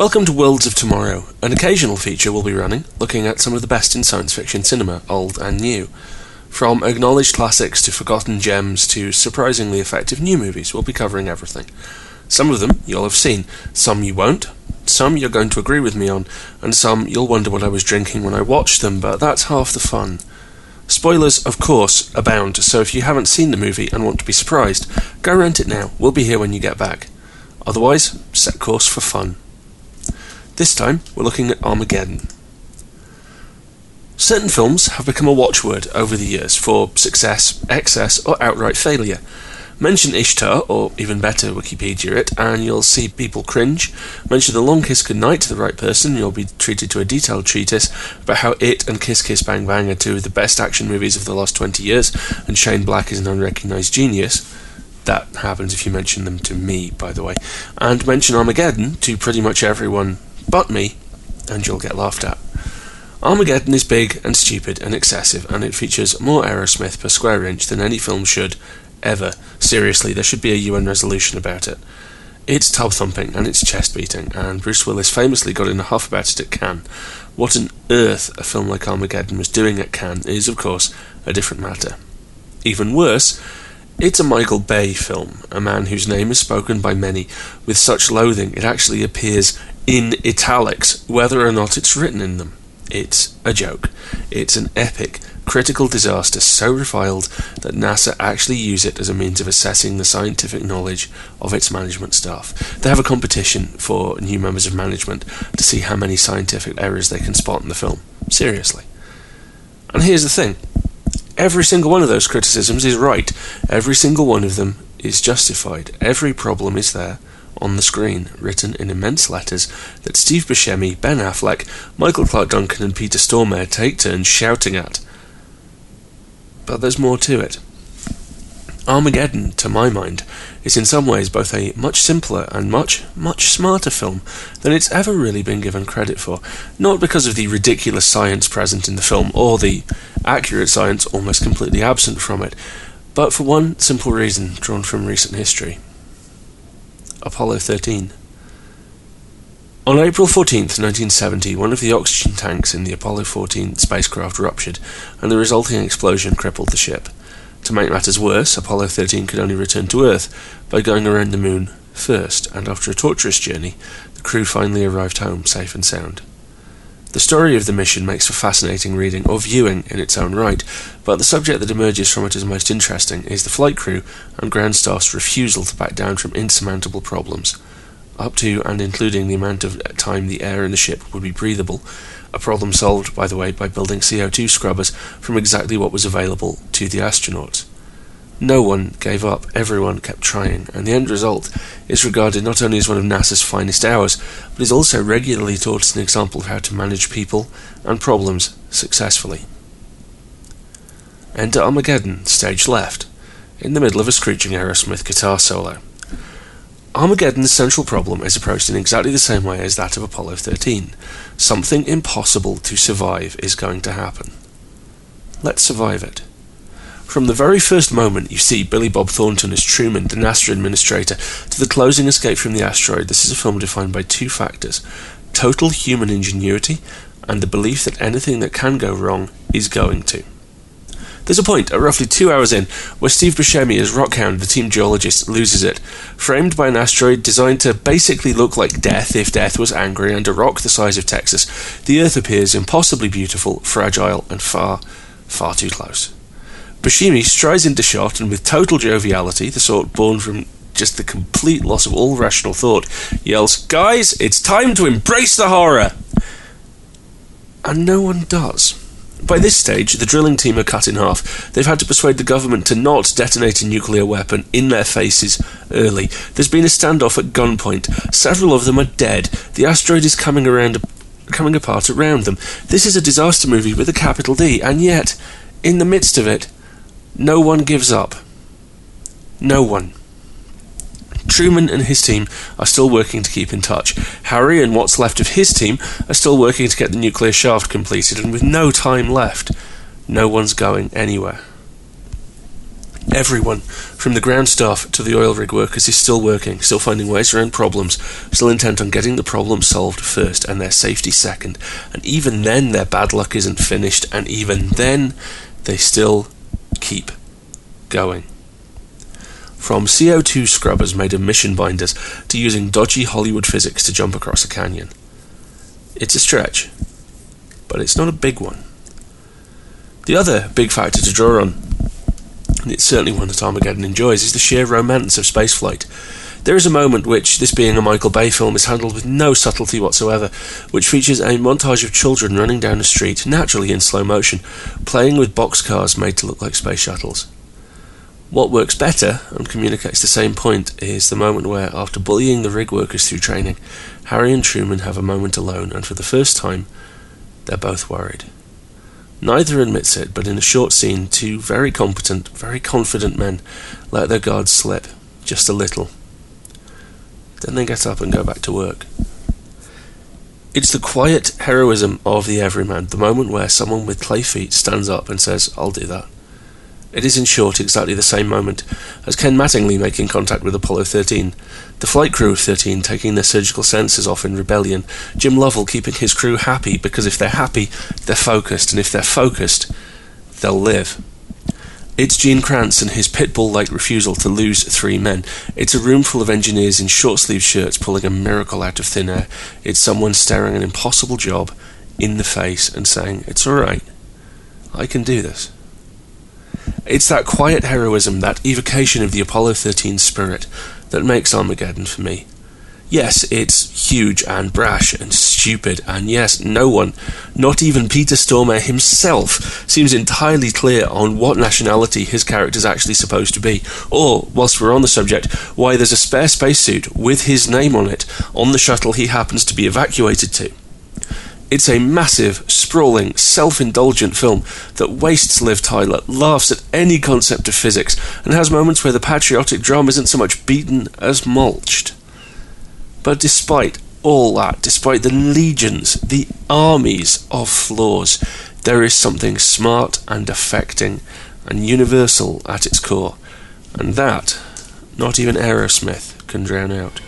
Welcome to Worlds of Tomorrow. An occasional feature we'll be running, looking at some of the best in science fiction cinema, old and new. From acknowledged classics to forgotten gems to surprisingly effective new movies, we'll be covering everything. Some of them you'll have seen, some you won't, some you're going to agree with me on, and some you'll wonder what I was drinking when I watched them, but that's half the fun. Spoilers, of course, abound, so if you haven't seen the movie and want to be surprised, go rent it now. We'll be here when you get back. Otherwise, set course for fun. This time, we're looking at Armageddon. Certain films have become a watchword over the years for success, excess, or outright failure. Mention Ishtar, or even better, Wikipedia it, and you'll see people cringe. Mention The Long Kiss Goodnight to the right person, you'll be treated to a detailed treatise about how it and Kiss Kiss Bang Bang are two of the best action movies of the last 20 years, and Shane Black is an unrecognised genius. That happens if you mention them to me, by the way. And mention Armageddon to pretty much everyone but me, and you'll get laughed at. Armageddon is big and stupid and excessive, and it features more Aerosmith per square inch than any film should, ever. Seriously, there should be a UN resolution about it. It's tub thumping and it's chest beating, and Bruce Willis famously got in a huff about it at Cannes. What on earth a film like Armageddon was doing at Cannes is, of course, a different matter. Even worse, it's a Michael Bay film, a man whose name is spoken by many with such loathing it actually appears in italics, whether or not it's written in them. It's a joke. It's an epic, critical disaster so reviled that NASA actually use it as a means of assessing the scientific knowledge of its management staff. They have a competition for new members of management to see how many scientific errors they can spot in the film. Seriously. And here's the thing every single one of those criticisms is right, every single one of them is justified, every problem is there on the screen, written in immense letters that Steve Buscemi, Ben Affleck, Michael Clarke Duncan, and Peter Stormare take turns shouting at. But there's more to it. Armageddon, to my mind, is in some ways both a much simpler and much, much smarter film than it's ever really been given credit for. Not because of the ridiculous science present in the film, or the accurate science almost completely absent from it, but for one simple reason drawn from recent history. Apollo 13. On April 14, 1970, one of the oxygen tanks in the Apollo 14 spacecraft ruptured, and the resulting explosion crippled the ship. To make matters worse, Apollo 13 could only return to Earth by going around the Moon first, and after a torturous journey, the crew finally arrived home safe and sound. The story of the mission makes for fascinating reading or viewing in its own right, but the subject that emerges from it as most interesting is the flight crew and ground staff's refusal to back down from insurmountable problems, up to and including the amount of time the air in the ship would be breathable, a problem solved, by the way, by building CO2 scrubbers from exactly what was available to the astronauts. No one gave up, everyone kept trying, and the end result is regarded not only as one of NASA's finest hours, but is also regularly taught as an example of how to manage people and problems successfully. Enter Armageddon, stage left, in the middle of a screeching Aerosmith guitar solo. Armageddon's central problem is approached in exactly the same way as that of Apollo 13. Something impossible to survive is going to happen. Let's survive it. From the very first moment you see Billy Bob Thornton as Truman, the NASA administrator, to the closing escape from the asteroid, this is a film defined by two factors total human ingenuity and the belief that anything that can go wrong is going to. There's a point, at roughly two hours in, where Steve Buscemi as Rockhound, the team geologist, loses it. Framed by an asteroid designed to basically look like death if death was angry and a rock the size of Texas, the Earth appears impossibly beautiful, fragile, and far, far too close. Buscemi strides into shot and with total joviality, the sort born from just the complete loss of all rational thought, yells, Guys, it's time to embrace the horror! And no one does. By this stage, the drilling team are cut in half. They've had to persuade the government to not detonate a nuclear weapon in their faces early. There's been a standoff at gunpoint. Several of them are dead. The asteroid is coming around coming apart around them. This is a disaster movie with a capital D, and yet, in the midst of it, no one gives up. No one. Truman and his team are still working to keep in touch. Harry and what's left of his team are still working to get the nuclear shaft completed, and with no time left, no one's going anywhere. Everyone, from the ground staff to the oil rig workers, is still working, still finding ways around problems, still intent on getting the problem solved first and their safety second. And even then, their bad luck isn't finished, and even then, they still keep going. From CO2 scrubbers made of mission binders to using dodgy Hollywood physics to jump across a canyon. It's a stretch, but it's not a big one. The other big factor to draw on and it's certainly one that Armageddon enjoys, is the sheer romance of spaceflight. There is a moment which, this being a Michael Bay film, is handled with no subtlety whatsoever, which features a montage of children running down a street, naturally in slow motion, playing with boxcars made to look like space shuttles. What works better, and communicates the same point, is the moment where, after bullying the rig workers through training, Harry and Truman have a moment alone, and for the first time, they're both worried. Neither admits it, but in a short scene, two very competent, very confident men let their guards slip, just a little. Then they get up and go back to work. It's the quiet heroism of the everyman, the moment where someone with clay feet stands up and says, I'll do that. It is, in short, exactly the same moment as Ken Mattingly making contact with Apollo 13, the flight crew of 13 taking their surgical sensors off in rebellion, Jim Lovell keeping his crew happy because if they're happy, they're focused, and if they're focused, they'll live. It's Gene Kranz and his pitbull like refusal to lose three men. It's a room full of engineers in short sleeved shirts pulling a miracle out of thin air. It's someone staring an impossible job in the face and saying, It's alright, I can do this. It's that quiet heroism, that evocation of the Apollo 13 spirit, that makes Armageddon for me. Yes, it's huge and brash and stupid, and yes, no one, not even Peter Stormare himself, seems entirely clear on what nationality his character's actually supposed to be, or, whilst we're on the subject, why there's a spare spacesuit with his name on it on the shuttle he happens to be evacuated to. It's a massive, sprawling, self indulgent film that wastes Liv Tyler, laughs at any concept of physics, and has moments where the patriotic drum isn't so much beaten as mulched. But despite all that, despite the legions, the armies of flaws, there is something smart and affecting and universal at its core, and that not even Aerosmith can drown out.